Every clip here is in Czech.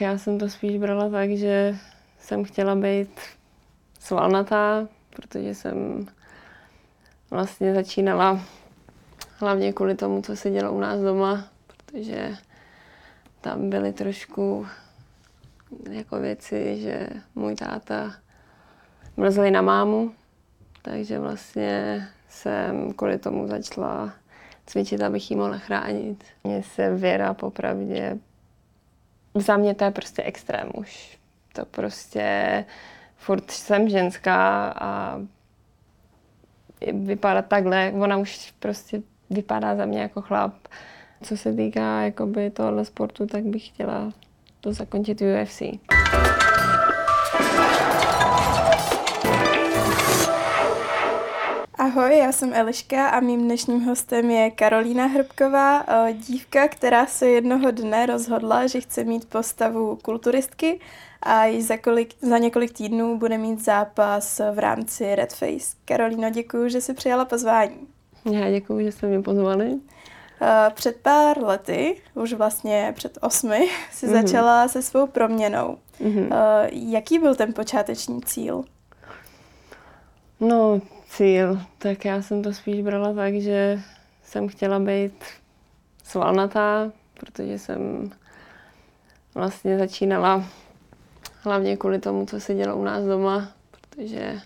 Já jsem to spíš brala tak, že jsem chtěla být svalnatá, protože jsem vlastně začínala hlavně kvůli tomu, co se dělo u nás doma, protože tam byly trošku jako věci, že můj táta mrzli na mámu, takže vlastně jsem kvůli tomu začala cvičit, abych ji mohla chránit. Mně se věra popravdě, za mě to je prostě extrém už. To prostě, furt jsem ženská a vypadat takhle, ona už prostě vypadá za mě jako chlap. Co se týká jakoby tohle sportu, tak bych chtěla to zakončit UFC. Ahoj, já jsem Eliška a mým dnešním hostem je Karolína Hrbková, eh, dívka, která se jednoho dne rozhodla, že chce mít postavu kulturistky a již za, kolik, za několik týdnů bude mít zápas v rámci Red Face. Karolíno, děkuji, že jsi přijala pozvání. Já děkuji, že jste mě pozvali. Eh, před pár lety, už vlastně před osmi, si mm-hmm. začala se svou proměnou. Mm-hmm. Jaký byl ten počáteční cíl? No, cíl, tak já jsem to spíš brala tak, že jsem chtěla být svalnatá, protože jsem vlastně začínala hlavně kvůli tomu, co se dělo u nás doma, protože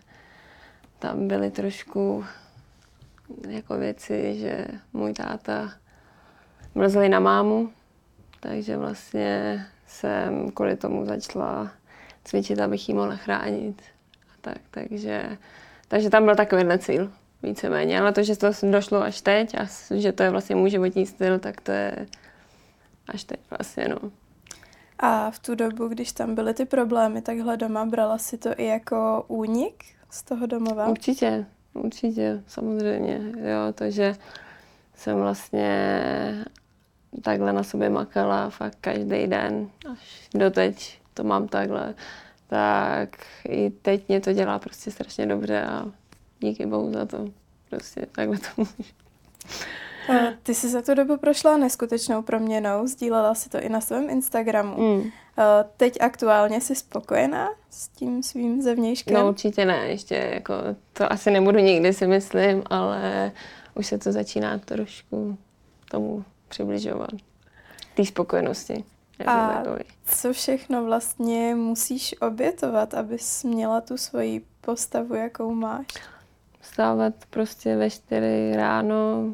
tam byly trošku jako věci, že můj táta mrzli na mámu, takže vlastně jsem kvůli tomu začala cvičit, abych ji mohla chránit. A tak, takže takže tam byl takovýhle cíl, víceméně. Ale to, že to došlo až teď a že to je vlastně můj životní styl, tak to je až teď vlastně, no. A v tu dobu, když tam byly ty problémy takhle doma, brala si to i jako únik z toho domova? Určitě, určitě, samozřejmě. Jo, to, že jsem vlastně takhle na sobě makala fakt každý den, až doteď to mám takhle tak i teď mě to dělá prostě strašně dobře a díky bohu za to. Prostě takhle to můžu. Ty jsi za tu dobu prošla neskutečnou proměnou, sdílela si to i na svém Instagramu. Mm. Teď aktuálně jsi spokojená s tím svým zevnějškem? No určitě ne, ještě jako to asi nebudu nikdy si myslím, ale už se to začíná trošku tomu přibližovat. Té spokojenosti. A co všechno vlastně musíš obětovat, abys měla tu svoji postavu, jakou máš? Vstávat prostě ve čtyři ráno,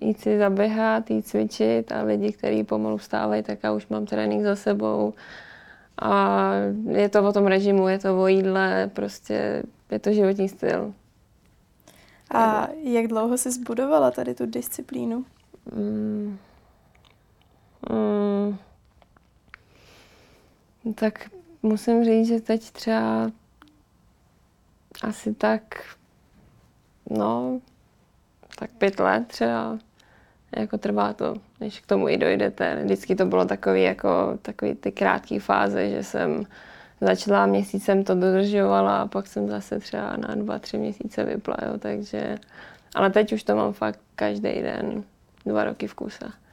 jít si zaběhat, jít cvičit a lidi, kteří pomalu vstávají, tak já už mám trénink za sebou. A je to o tom režimu, je to o jídle, prostě je to životní styl. A jak dlouho jsi zbudovala tady tu disciplínu? Mm. Mm. Tak musím říct, že teď třeba asi tak, no, tak pět let třeba, jako trvá to, než k tomu i dojdete. Vždycky to bylo takový, jako, takový ty krátké fáze, že jsem začala měsíc jsem to dodržovala a pak jsem zase třeba na dva, tři měsíce vypla, jo, takže, ale teď už to mám fakt každý den, dva roky v kuse.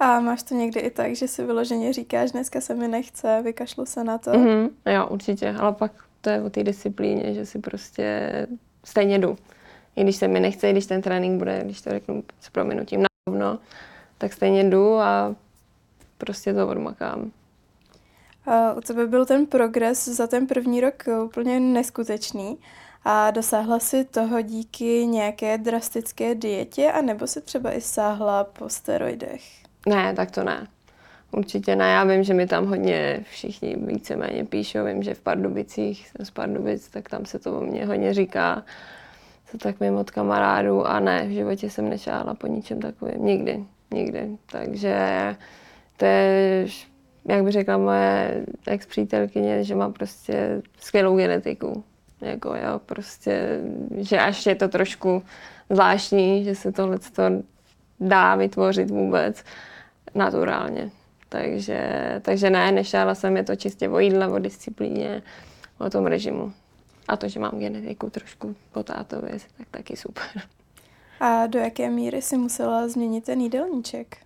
A máš to někdy i tak, že si vyloženě říkáš, dneska se mi nechce, vykašlu se na to? Mm-hmm, jo, určitě, ale pak to je o té disciplíně, že si prostě stejně jdu. I když se mi nechce, i když ten trénink bude, když to řeknu s prominutím na rovno, tak stejně jdu a prostě to odmakám. A u tebe byl ten progres za ten první rok úplně neskutečný. A dosáhla si toho díky nějaké drastické dietě, anebo si třeba i sáhla po steroidech? Ne, tak to ne. Určitě ne. Já vím, že mi tam hodně všichni víceméně píšou. Vím, že v Pardubicích, jsem z Pardubic, tak tam se to o mě hodně říká. Co tak mimo od kamarádů a ne, v životě jsem nešála po ničem takovém. Nikdy, nikdy. Takže to je, jak by řekla moje ex-přítelkyně, že má prostě skvělou genetiku. Jako jo, prostě, že až je to trošku zvláštní, že se tohle dá vytvořit vůbec naturálně. Takže, takže ne, nešála jsem je to čistě o jídle, o disciplíně, o tom režimu. A to, že mám genetiku trošku po tátově, tak taky super. A do jaké míry si musela změnit ten jídelníček?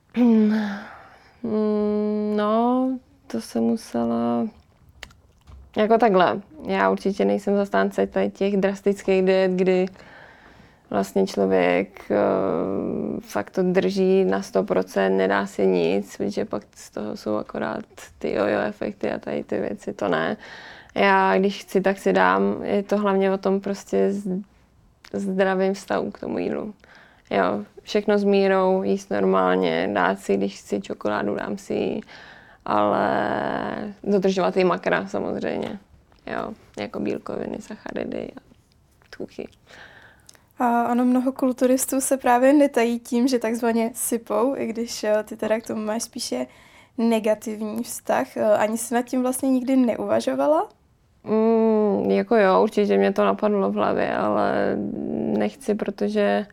no, to se musela... Jako takhle. Já určitě nejsem zastánce těch drastických diet, kdy vlastně člověk uh, fakt to drží na 100%, nedá si nic, protože pak z toho jsou akorát ty jojo efekty a tady ty věci, to ne. Já když chci, tak si dám. Je to hlavně o tom prostě zdravým vztahu k tomu jídlu. Jo, všechno s mírou, jíst normálně, dát si, když chci čokoládu, dám si ji, ale dodržovat i makra samozřejmě. Jo, jako bílkoviny, sacharidy a tuchy. A ono mnoho kulturistů se právě netají tím, že takzvaně sypou, i když eh, ty teda k tomu máš spíše negativní vztah. Eh, ani si nad tím vlastně nikdy neuvažovala? Mm, jako jo, určitě mě to napadlo v hlavě, ale nechci, protože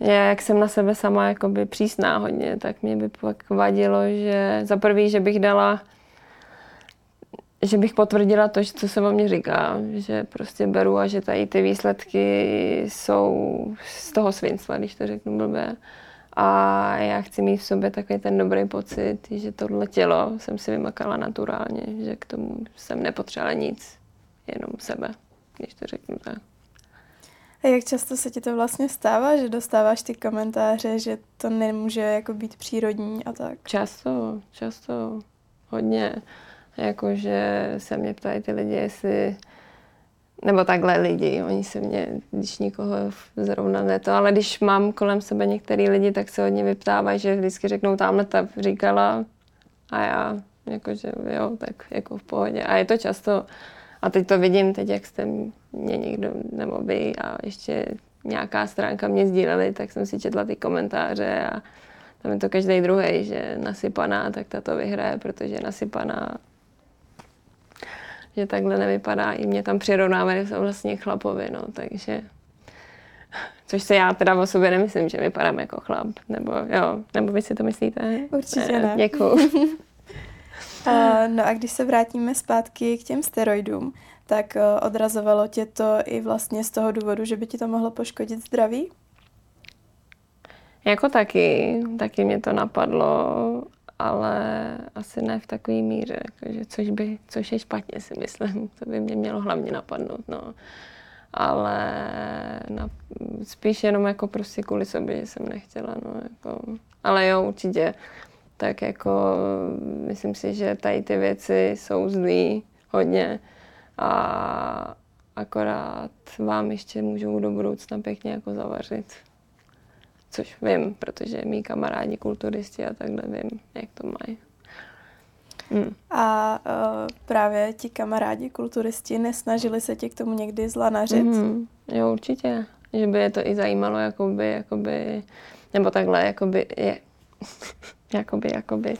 já, jak jsem na sebe sama jakoby přísná hodně, tak mě by pak vadilo, že za prvý, že bych dala že bych potvrdila to, co se o mě říká, že prostě beru a že tady ty výsledky jsou z toho svinstva, když to řeknu blbě. A já chci mít v sobě takový ten dobrý pocit, že tohle tělo jsem si vymakala naturálně, že k tomu jsem nepotřebovala nic, jenom sebe, když to řeknu tak. A jak často se ti to vlastně stává, že dostáváš ty komentáře, že to nemůže jako být přírodní a tak? Často, často, hodně. Jakože se mě ptají ty lidi, jestli nebo takhle lidi, oni se mě, když nikoho zrovna ne to, ale když mám kolem sebe některý lidi, tak se hodně vyptávají, že vždycky řeknou, tamhle ta říkala a já, jakože jo, tak jako v pohodě. A je to často, a teď to vidím, teď jak jste mě někdo, nebo vy a ještě nějaká stránka mě sdíleli, tak jsem si četla ty komentáře a tam je to každý druhý, že nasypaná, tak ta to vyhraje, protože nasypaná že takhle nevypadá. I mě tam přirovnávají vlastně chlapovi, no, takže... Což se já teda o sobě nemyslím, že vypadám jako chlap, nebo jo, nebo vy si to myslíte? Určitě ne. ne. Děkuju. uh, no a když se vrátíme zpátky k těm steroidům, tak uh, odrazovalo tě to i vlastně z toho důvodu, že by ti to mohlo poškodit zdraví? Jako taky, taky mě to napadlo ale asi ne v takové míře, jakože, což, by, což je špatně si myslím, to by mě mělo hlavně napadnout, no. Ale na, spíš jenom jako prostě kvůli sobě, že jsem nechtěla, no, jako, ale jo, určitě, tak jako myslím si, že tady ty věci jsou zlý hodně a akorát vám ještě můžou do budoucna pěkně jako zavařit což vím, protože mý kamarádi kulturisti a takhle vím, jak to mají. Hmm. A uh, právě ti kamarádi kulturisti nesnažili se tě k tomu někdy zlanařit? Mm, jo, určitě. Že by je to i zajímalo, jakoby, jakoby, nebo takhle, jakoby, je, jakoby, jakoby,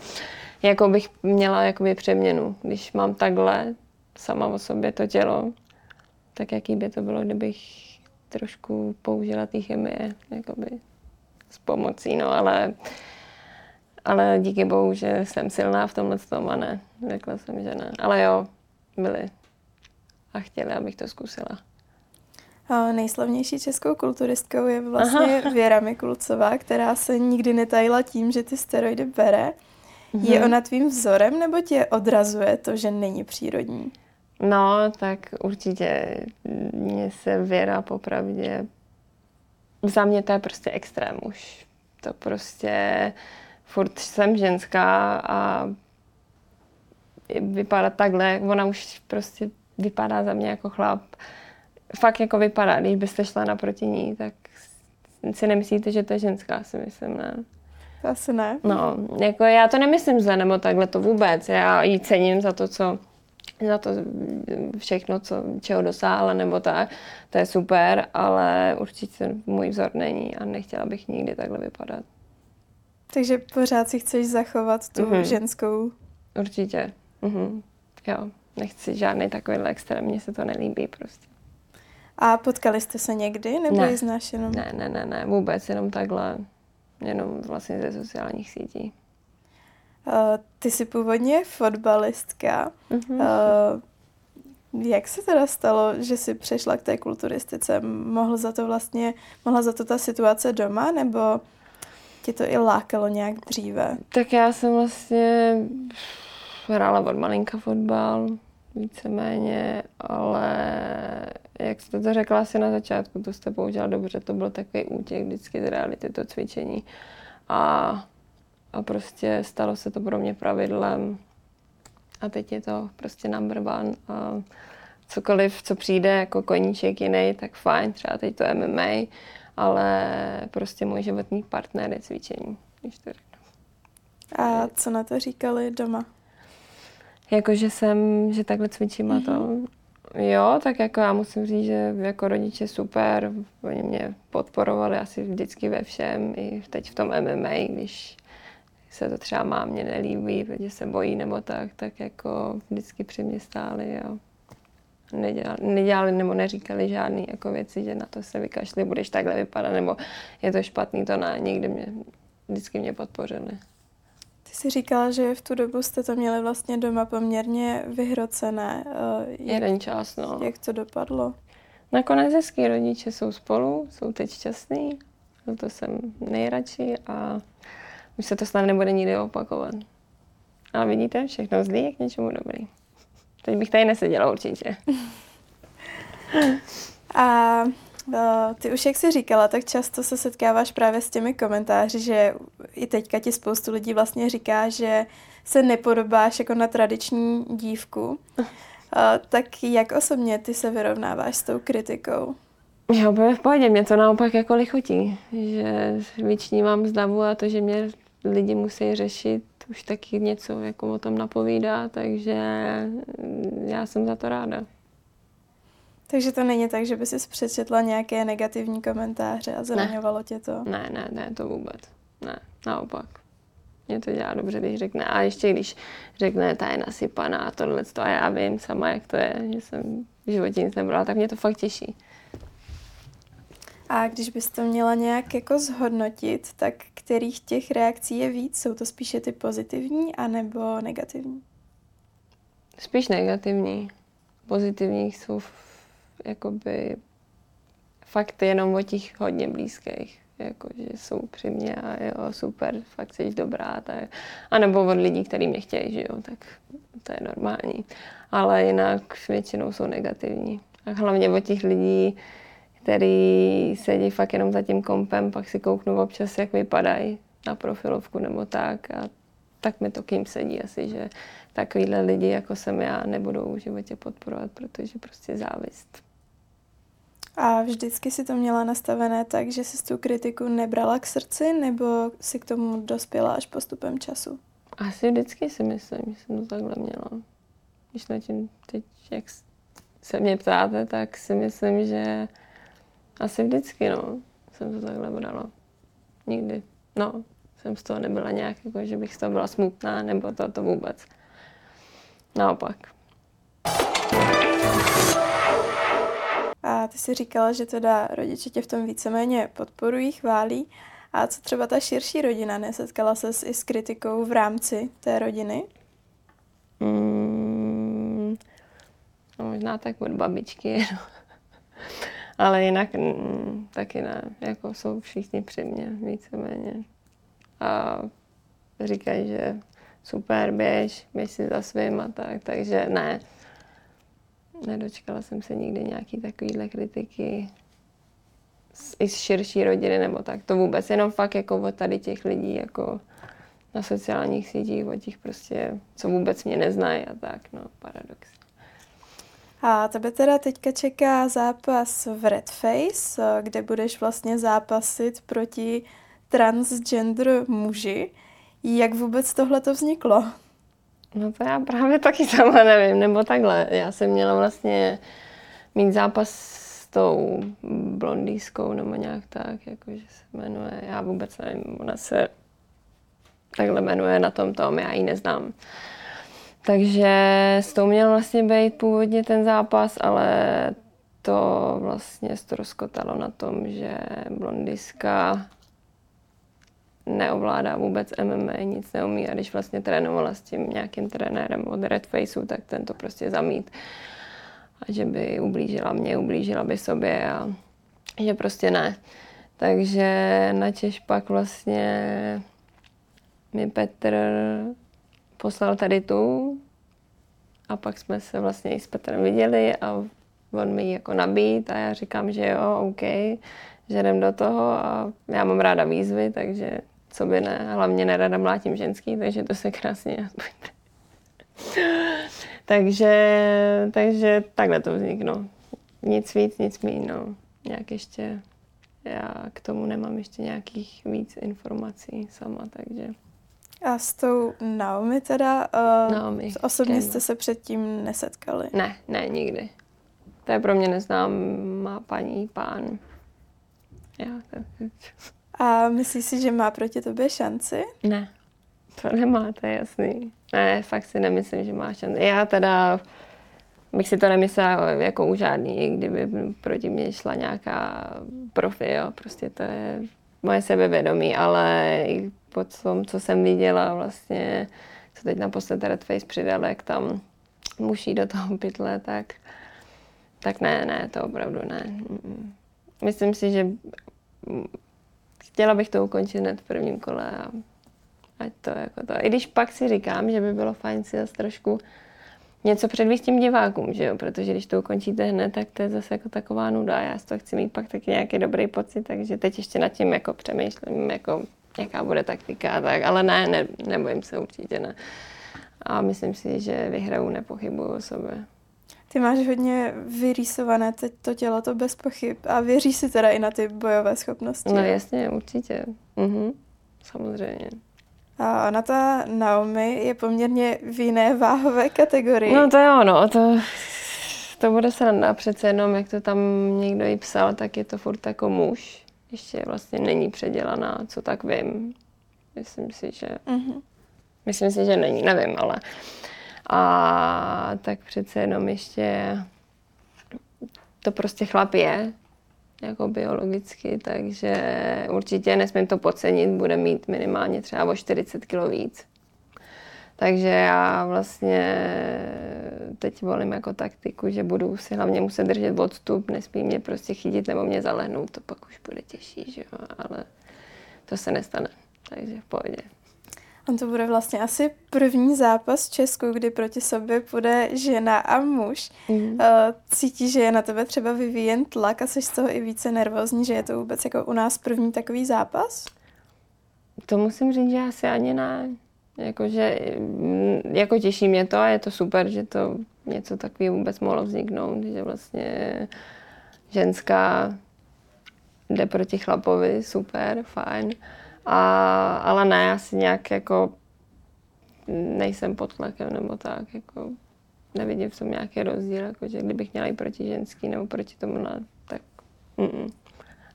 jako bych měla jakoby přeměnu. Když mám takhle sama o sobě to tělo, tak jaký by to bylo, kdybych trošku použila té chemie, jakoby s pomocí, no ale, ale díky bohu, že jsem silná v tomhle tom a ne. Řekla jsem, že ne. Ale jo, byli a chtěli, abych to zkusila. A nejslavnější českou kulturistkou je vlastně Aha. Věra Mikulcová, která se nikdy netajila tím, že ty steroidy bere. Mhm. Je ona tvým vzorem nebo tě odrazuje to, že není přírodní? No, tak určitě mně se Věra popravdě za mě to je prostě extrém už. To prostě furt jsem ženská a vypadá takhle, ona už prostě vypadá za mě jako chlap. Fakt jako vypadá, když byste šla naproti ní, tak si nemyslíte, že to je ženská, si myslím, ne? Asi ne. No, jako já to nemyslím zle, nebo takhle to vůbec. Já ji cením za to, co za to všechno, co, čeho dosáhla nebo tak, to je super, ale určitě můj vzor není a nechtěla bych nikdy takhle vypadat. Takže pořád si chceš zachovat tu mm-hmm. ženskou? Určitě. Mm-hmm. Jo, nechci žádný takovýhle extrém, mně se to nelíbí prostě. A potkali jste se někdy, nebo ne. ji znáš jenom? Ne, ne, ne, ne, vůbec, jenom takhle, jenom vlastně ze sociálních sítí. Uh, ty jsi původně fotbalistka. Mm-hmm. Jak se teda stalo, že jsi přešla k té kulturistice? Mohl za to vlastně, mohla za to ta situace doma, nebo tě to i lákalo nějak dříve? Tak já jsem vlastně hrála od malinka fotbal, víceméně, ale jak jste to řekla asi na začátku, to jste použila dobře, to byl takový útěk vždycky z reality, to cvičení. A prostě stalo se to pro mě pravidlem a teď je to prostě number one. A cokoliv, co přijde jako koníček jiný, tak fajn, třeba teď to MMA, ale prostě můj životní partner je cvičení, když to řeknu. A co na to říkali doma? Jako, že jsem, že takhle cvičím mm-hmm. a to. Mhm. Jo, tak jako já musím říct, že jako rodiče super, oni mě podporovali asi vždycky ve všem, i teď v tom MMA, když se to třeba mámě nelíbí, protože se bojí nebo tak, tak jako vždycky při mě stáli a nedělali, nedělali nebo neříkali žádné jako věci, že na to se vykašli, budeš takhle vypadat, nebo je to špatný, to ne, nikdy mě, vždycky mě podpořili. Ty jsi říkala, že v tu dobu jste to měli vlastně doma poměrně vyhrocené. Eh, jak, Jeden čas, no. Jak to dopadlo? Nakonec hezký rodiče jsou spolu, jsou teď šťastný, to jsem nejradši a už se to snad nebude nikdy opakovat. Ale vidíte, všechno zlý je k něčemu dobrý. Teď bych tady neseděla určitě. A Uh, ty už, jak jsi říkala, tak často se setkáváš právě s těmi komentáři, že i teďka ti spoustu lidí vlastně říká, že se nepodobáš jako na tradiční dívku. Tak jak osobně ty se vyrovnáváš s tou kritikou? Já úplně v pohodě, mě to naopak jako lichotí, že vyčnívám z davu a to, že mě lidi musí řešit, už taky něco jako o tom napovídá, takže já jsem za to ráda. Takže to není tak, že by si přečetla nějaké negativní komentáře a zraňovalo ne. tě to? Ne, ne, ne, to vůbec. Ne, naopak. Mě to dělá dobře, když řekne. A ještě když řekne, ta je nasypaná a tohle a já vím sama, jak to je, že jsem v životě nic nebrala, tak mě to fakt těší. A když bys to měla nějak jako zhodnotit, tak kterých těch reakcí je víc? Jsou to spíše ty pozitivní anebo negativní? Spíš negativní. Pozitivních jsou jakoby fakt jenom o těch hodně blízkých. Jako, že jsou při mě a jo, super, fakt jsi dobrá. Tak, a nebo od lidí, kteří mě chtějí, že jo, tak to je normální. Ale jinak většinou jsou negativní. A hlavně od těch lidí, který sedí fakt jenom za tím kompem, pak si kouknu občas, jak vypadají na profilovku nebo tak. A tak mi to kým sedí asi, že takovýhle lidi, jako jsem já, nebudou v životě podporovat, protože prostě závist. A vždycky si to měla nastavené tak, že si tu kritiku nebrala k srdci, nebo si k tomu dospěla až postupem času? Asi vždycky si myslím, že jsem to takhle měla. Když na tím teď, jak se mě ptáte, tak si myslím, že asi vždycky, no, jsem to takhle brala. Nikdy, no, jsem z toho nebyla nějak, jako, že bych z toho byla smutná, nebo to, to vůbec. Naopak. A ty si říkala, že teda rodiče tě v tom víceméně podporují, chválí. A co třeba ta širší rodina? Nesetkala se i s kritikou v rámci té rodiny? Mm, no možná tak od babičky, no. Ale jinak mm, taky ne. Jako jsou všichni při mě víceméně. A říkají, že super, běž, běž si za svým a tak, takže ne nedočkala jsem se nikdy nějaký takovýhle kritiky z, i z širší rodiny nebo tak. To vůbec, jenom fakt jako od tady těch lidí, jako na sociálních sítích, od těch prostě, co vůbec mě neznají a tak, no, paradox. A tebe teda teďka čeká zápas v Red Face, kde budeš vlastně zápasit proti transgender muži. Jak vůbec tohle to vzniklo? No to já právě taky sama nevím, nebo takhle. Já jsem měla vlastně mít zápas s tou blondýskou nebo nějak tak, jakože se jmenuje, já vůbec nevím, ona se takhle jmenuje na tom tom, já ji neznám. Takže s tou měl vlastně být původně ten zápas, ale to vlastně ztroskotalo na tom, že blondiska neovládá vůbec MMA, nic neumí a když vlastně trénovala s tím nějakým trenérem od Red Faceu, tak ten to prostě zamít. A že by ublížila mě, ublížila by sobě a že prostě ne. Takže na Češ pak vlastně mi Petr poslal tady tu a pak jsme se vlastně i s Petrem viděli a on mi jako nabít a já říkám, že jo, OK, že jdem do toho a já mám ráda výzvy, takže co by ne, hlavně nerada mlátím ženský, takže to se krásně takže, takže takhle to vzniklo. Nic víc, nic míň, no. Nějak ještě, já k tomu nemám ještě nějakých víc informací sama, takže. A s tou Naomi teda, uh, Naomi, osobně jste se předtím nesetkali? Ne, ne, nikdy. To je pro mě neznámá paní, pán. Já, to... A myslíš si, že má proti tobě šanci? Ne, to nemá, to je jasný. Ne, fakt si nemyslím, že má šanci. Já teda bych si to nemyslela jako u žádný, kdyby proti mě šla nějaká profi, jo. Prostě to je moje sebevědomí, ale po tom, co jsem viděla vlastně, co teď naposled Red Face přidal, jak tam muší do toho pytle, tak, tak ne, ne, to opravdu ne. Myslím si, že chtěla bych to ukončit hned v prvním kole a ať to jako to. I když pak si říkám, že by bylo fajn si zase trošku něco předvíst tím divákům, že jo? protože když to ukončíte hned, tak to je zase jako taková nuda. Já z toho chci mít pak taky nějaký dobrý pocit, takže teď ještě nad tím jako přemýšlím, jako jaká bude taktika a tak, ale ne, ne, nebojím se určitě ne. A myslím si, že vyhraju, nepochybuju o sobě. Ty máš hodně vyrýsované teď to tělo, to bez pochyb. A věříš si teda i na ty bojové schopnosti? No jasně, určitě. Mhm. Samozřejmě. A ona ta Naomi je poměrně v jiné váhové kategorii. No to je ono, to, to bude sranda přece jenom, jak to tam někdo jí psal, tak je to furt jako muž. Ještě vlastně není předělaná, co tak vím. Myslím si, že... Mm-hmm. Myslím si, že není, nevím, ale... A tak přece jenom ještě to prostě chlap je, jako biologicky, takže určitě nesmím to podcenit, bude mít minimálně třeba o 40 kg víc. Takže já vlastně teď volím jako taktiku, že budu si hlavně muset držet odstup, nesmí mě prostě chytit nebo mě zalehnout, to pak už bude těžší, že jo, ale to se nestane, takže v pohodě. On to bude vlastně asi první zápas v Česku, kdy proti sobě půjde žena a muž. Mm. Cítí, že je na tebe třeba vyvíjen tlak a jsi z toho i více nervózní, že je to vůbec jako u nás první takový zápas? To musím říct, že asi ani ne. Jakože, mm, jako těší mě to a je to super, že to něco takového vůbec mohlo vzniknout, že vlastně ženská jde proti chlapovi, super, fajn. A, ale ne, asi nějak jako nejsem pod tlakem nebo tak, jako nevidím v tom nějaký rozdíl, jako že kdybych měla i proti ženský nebo proti tomu, no, tak mm,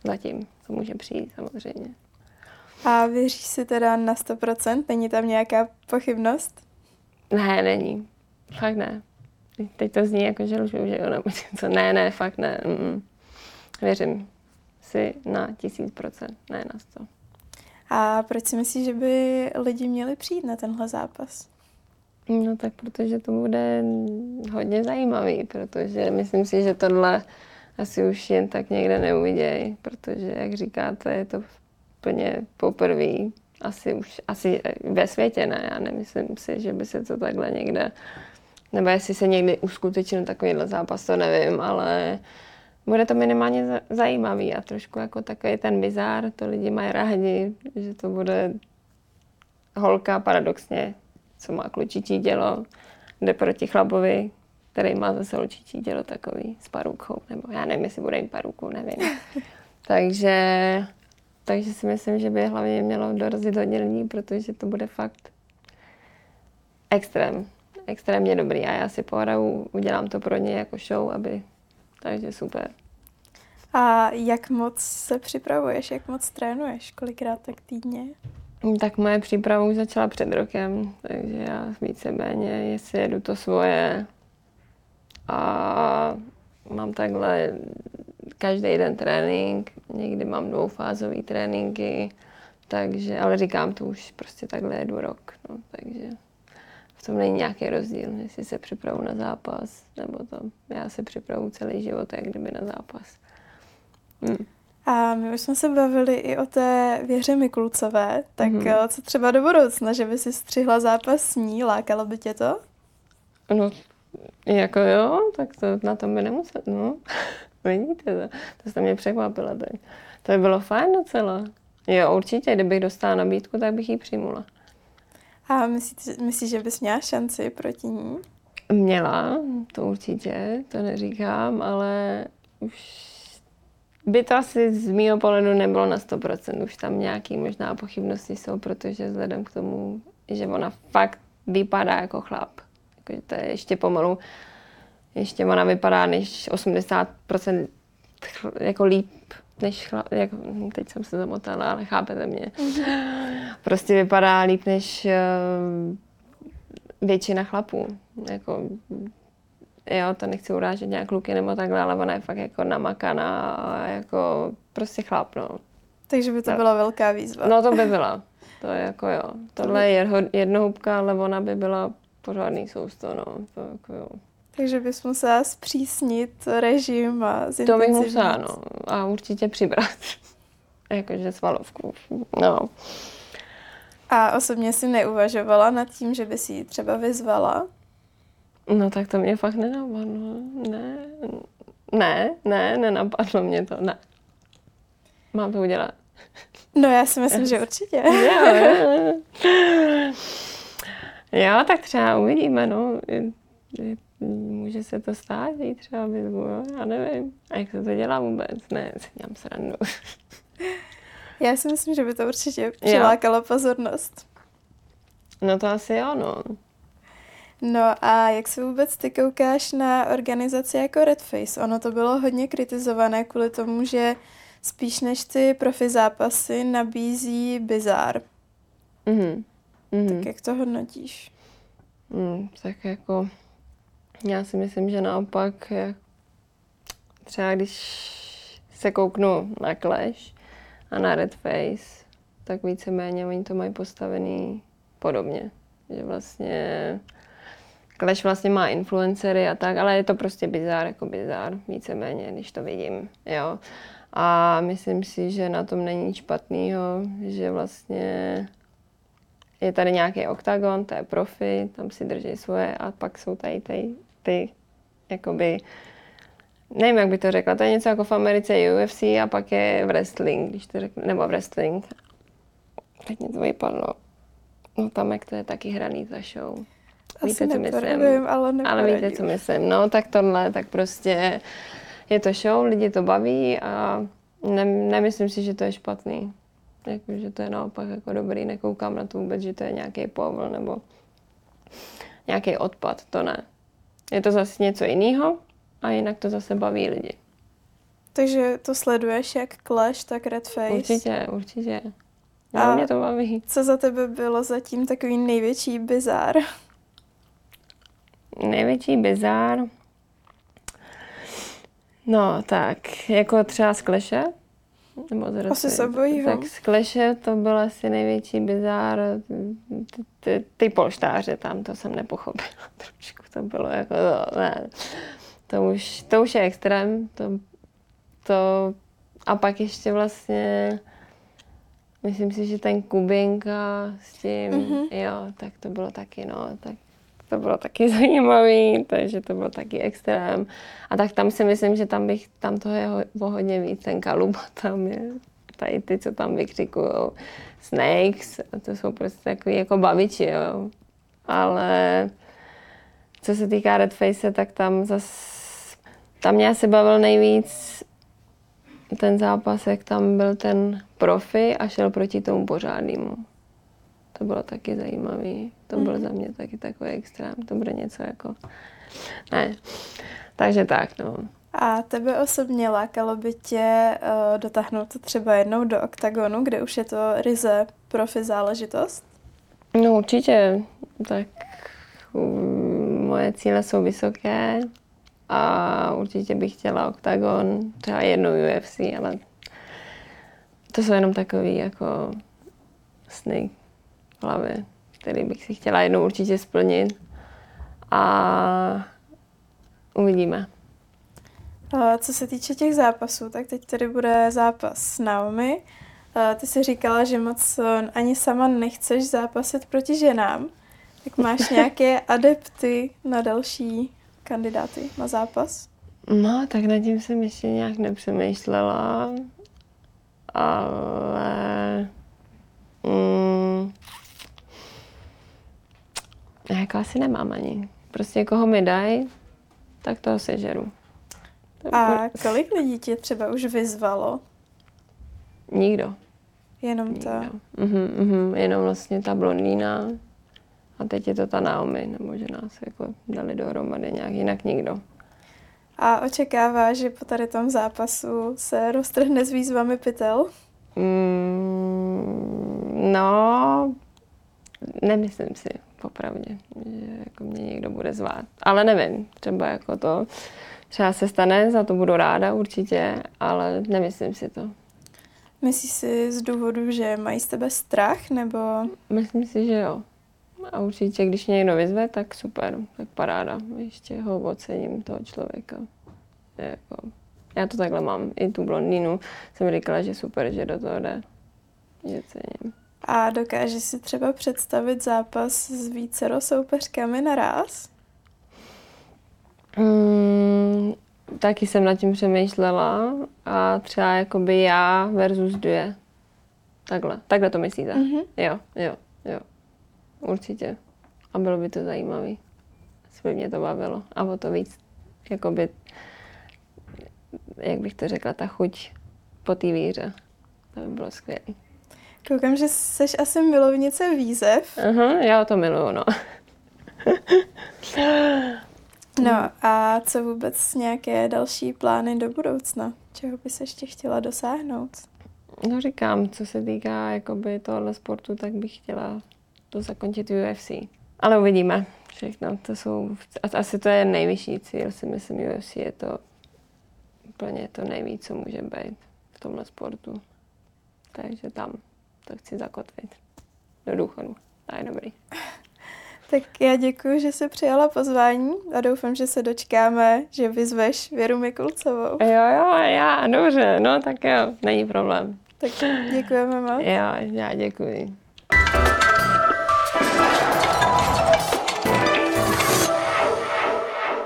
zatím to může přijít samozřejmě. A věříš si teda na 100%? Není tam nějaká pochybnost? Ne, není. Fakt ne. Teď to zní jako, že lžu, že jo, nebo něco. Ne, ne, fakt ne. Mm-mm. Věřím si na tisíc procent, ne na sto. A proč si myslíš, že by lidi měli přijít na tenhle zápas? No tak protože to bude hodně zajímavý, protože myslím si, že tohle asi už jen tak někde neuvidějí, protože jak říkáte, je to úplně poprvé, asi už asi ve světě ne, já nemyslím si, že by se to takhle někde, nebo jestli se někdy uskutečnil takovýhle zápas, to nevím, ale bude to minimálně zajímavý a trošku jako takový ten bizár, to lidi mají rádi, že to bude holka paradoxně, co má klučičí dělo, jde proti chlapovi, který má zase holčičí dělo takový s parukou, nebo já nevím, jestli bude jim paruku, nevím. takže, takže si myslím, že by hlavně mělo dorazit hodně lidí, protože to bude fakt extrém, extrémně dobrý. A já si pohraju, udělám to pro ně jako show, aby takže super. A jak moc se připravuješ, jak moc trénuješ, kolikrát tak týdně? Tak moje příprava už začala před rokem, takže já víceméně, jestli jedu to svoje. A mám takhle každý den trénink, někdy mám dvoufázový tréninky, takže, ale říkám, to už prostě takhle jedu rok, no, takže v tom není nějaký rozdíl, jestli se připravu na zápas, nebo to. Já se připravu celý život, jak kdyby na zápas. Hmm. A my už jsme se bavili i o té Věře Mikulcové, tak mm-hmm. co třeba do budoucna, že by si střihla zápas s ní, lákalo by tě to? No, jako jo, tak to na tom by nemusel, no. Vidíte to, to jste mě překvapila teď. To by bylo fajn docela. Jo, určitě, kdybych dostala nabídku, tak bych ji přijmula. A myslíš, myslí, že bys měla šanci proti ní? Měla, to určitě, to neříkám, ale už by to asi z mého pohledu nebylo na 100%. Už tam nějaký možná pochybnosti jsou, protože vzhledem k tomu, že ona fakt vypadá jako chlap. Jako, to je ještě pomalu, ještě ona vypadá než 80% jako líp než chlap, jako, teď jsem se zamotala, ale chápete mě. Prostě vypadá líp než uh, většina chlapů. Jako, jo, to nechci urážet nějak kluky nebo takhle, ale ona je fakt jako namakaná a jako prostě chlap, no. Takže by to no. byla velká výzva. No to by byla. To je jako jo. Tohle je jednohubka, ale ona by byla pořádný sousto, no. To jako jo. Takže bys musela zpřísnit režim a To bych musela, no. A určitě přibrat. Jakože svalovku. No. A osobně si neuvažovala nad tím, že by si ji třeba vyzvala? No tak to mě fakt nenapadlo. Ne, ne, ne, nenapadlo mě to, ne. Mám to udělat. No já si myslím, že určitě. Jo, jo. jo, tak třeba uvidíme, no. Může se to stát, že třeba vyzvu, jo? já nevím. A jak se to dělá vůbec? Ne, se dělám srandu. Já si myslím, že by to určitě přilákalo jo. pozornost. No to asi jo, no. No a jak se vůbec ty koukáš na organizaci jako Redface? Ono to bylo hodně kritizované kvůli tomu, že spíš než ty profi zápasy nabízí bizár. Mm-hmm. Mm-hmm. Tak jak to hodnotíš? Mm, tak jako já si myslím, že naopak třeba když se kouknu na Clash a na Redface, tak víceméně oni to mají postavený podobně. Že vlastně Clash vlastně má influencery a tak, ale je to prostě bizár, jako bizár, víceméně, když to vidím, jo. A myslím si, že na tom není nic špatného, že vlastně je tady nějaký oktagon, to je profi, tam si drží svoje a pak jsou tady ty, ty jakoby, nevím, jak by to řekla, to je něco jako v Americe UFC a pak je wrestling, když to řeknu, nebo wrestling. Teď mě to vypadlo. No tam, jak to je taky hraný ta show. Víte, co myslím? ale Ale víte, co myslím. No, tak tohle, tak prostě je to show, lidi to baví a ne, nemyslím si, že to je špatný. Jako, že to je naopak jako dobrý, nekoukám na to vůbec, že to je nějaký povol nebo nějaký odpad, to ne. Je to zase něco jiného a jinak to zase baví lidi. Takže to sleduješ jak Clash, tak Red Face? Určitě, určitě. a mě to baví. Co za tebe bylo zatím takový největší bizár? Největší bizár? No tak, jako třeba z Kleše, nebo z Asi se bojí, Tak z Kleše to byl asi největší bizár. Ty, ty, ty polštáře tam, to jsem nepochopila trošku. To bylo jako, to, ne. To už, to už je extrém. To, to, a pak ještě vlastně, myslím si, že ten Kubinka s tím, mm-hmm. jo, tak to bylo taky, no, tak to bylo taky zajímavý, takže to bylo taky extrém. A tak tam si myslím, že tam bych, tam toho je ho, hodně víc, ten kaluba tam je, tady ty, co tam vykřikují, snakes, to jsou prostě takový jako baviči, jo. Ale co se týká Red Face, tak tam zas, tam mě asi bavil nejvíc ten zápas, jak tam byl ten profi a šel proti tomu pořádnému to bylo taky zajímavé. To bylo mm. za mě taky takový extrém. To bude něco jako... Ne. Takže tak, no. A tebe osobně lákalo by tě uh, dotáhnout třeba jednou do oktagonu, kde už je to ryze profi záležitost? No určitě. Tak um, moje cíle jsou vysoké a určitě bych chtěla oktagon, třeba jednou UFC, ale to jsou jenom takový jako sny, hlavě, který bych si chtěla jednou určitě splnit. A uvidíme. Co se týče těch zápasů, tak teď tady bude zápas s Naomi. Ty jsi říkala, že moc ani sama nechceš zápasit proti ženám. Tak máš nějaké adepty na další kandidáty na zápas? No, tak nad tím jsem ještě nějak nepřemýšlela, ale mm, jako asi nemám ani. Prostě koho mi dají, tak toho sežeru. A kolik lidí tě třeba už vyzvalo? Nikdo. Jenom ta? Mhm, mhm, jenom vlastně ta blondýna a teď je to ta Naomi, nebo že nás jako dali dohromady nějak, jinak nikdo. A očekává, že po tady tom zápasu se roztrhne s výzvami pytel? Mm, no, nemyslím si, popravdě, že jako mě někdo bude zvát. Ale nevím, třeba jako to, třeba se stane, za to budu ráda určitě, ale nemyslím si to. Myslíš si z důvodu, že mají z tebe strach, nebo? Myslím si, že jo. A určitě, když mě někdo vyzve, tak super, tak paráda. Ještě ho ocením toho člověka. Jako, já to takhle mám. I tu blondýnu jsem říkala, že super, že do toho jde. Že cením. A dokáže si třeba představit zápas s vícero soupeřkami naraz? Mm, taky jsem nad tím přemýšlela a třeba jakoby já versus dvě. Takhle, takhle to myslíte? Mm-hmm. Jo, jo. Určitě. A bylo by to zajímavé. Asi by mě to bavilo. A o to víc, jakoby, jak bych to řekla, ta chuť po té víře. To by bylo skvělé. Koukám, že jsi asi milovnice výzev. Aha, já to miluju, no. no a co vůbec nějaké další plány do budoucna? Čeho bys ještě chtěla dosáhnout? No říkám, co se týká jakoby tohle sportu, tak bych chtěla to zakončit UFC. Ale uvidíme všechno. To jsou, asi to je nejvyšší cíl, si myslím, UFC je to úplně to nejvíc, co může být v tomhle sportu. Takže tam to chci zakotvit do důchodu. To je dobrý. Tak já děkuji, že jsi přijala pozvání a doufám, že se dočkáme, že vyzveš Věru Mikulcovou. Jo, jo, já, dobře, no tak jo, není problém. Tak děkujeme moc. Jo, já děkuji.